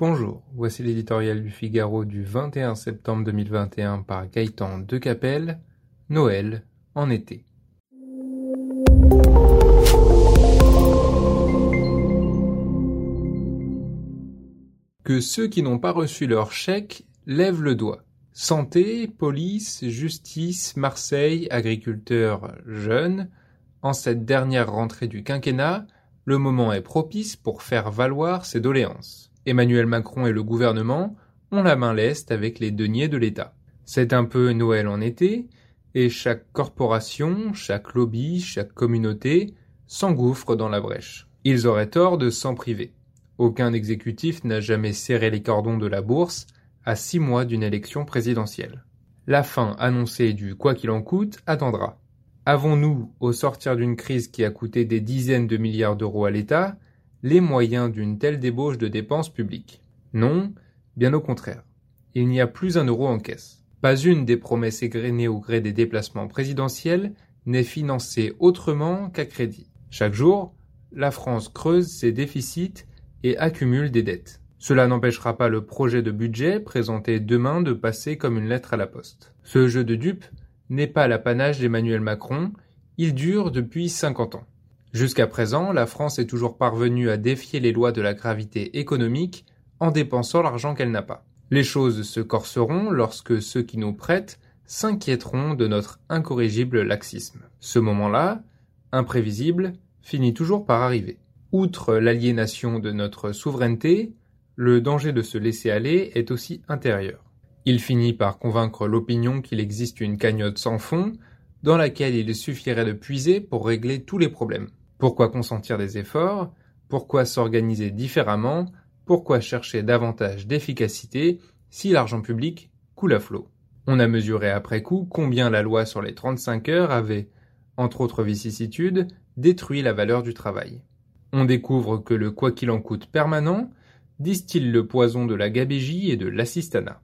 Bonjour, voici l'éditorial du Figaro du 21 septembre 2021 par Gaëtan Decapelle, Noël en été. Que ceux qui n'ont pas reçu leur chèque lèvent le doigt. Santé, police, justice, Marseille, agriculteurs jeunes, en cette dernière rentrée du quinquennat, le moment est propice pour faire valoir ses doléances. Emmanuel Macron et le gouvernement ont la main leste avec les deniers de l'État. C'est un peu Noël en été, et chaque corporation, chaque lobby, chaque communauté s'engouffre dans la brèche. Ils auraient tort de s'en priver. Aucun exécutif n'a jamais serré les cordons de la bourse à six mois d'une élection présidentielle. La fin annoncée du quoi qu'il en coûte attendra. Avons-nous, au sortir d'une crise qui a coûté des dizaines de milliards d'euros à l'État, les moyens d'une telle débauche de dépenses publiques Non, bien au contraire. Il n'y a plus un euro en caisse. Pas une des promesses égrenées au gré des déplacements présidentiels n'est financée autrement qu'à crédit. Chaque jour, la France creuse ses déficits et accumule des dettes. Cela n'empêchera pas le projet de budget présenté demain de passer comme une lettre à la poste. Ce jeu de dupes n'est pas l'apanage d'Emmanuel Macron, il dure depuis 50 ans. Jusqu'à présent, la France est toujours parvenue à défier les lois de la gravité économique en dépensant l'argent qu'elle n'a pas. Les choses se corseront lorsque ceux qui nous prêtent s'inquiéteront de notre incorrigible laxisme. Ce moment-là, imprévisible, finit toujours par arriver. Outre l'aliénation de notre souveraineté, le danger de se laisser aller est aussi intérieur. Il finit par convaincre l'opinion qu'il existe une cagnotte sans fond, dans laquelle il suffirait de puiser pour régler tous les problèmes. Pourquoi consentir des efforts? Pourquoi s'organiser différemment? Pourquoi chercher davantage d'efficacité si l'argent public coule à flot? On a mesuré après coup combien la loi sur les 35 heures avait, entre autres vicissitudes, détruit la valeur du travail. On découvre que le quoi qu'il en coûte permanent distille le poison de la gabégie et de l'assistanat.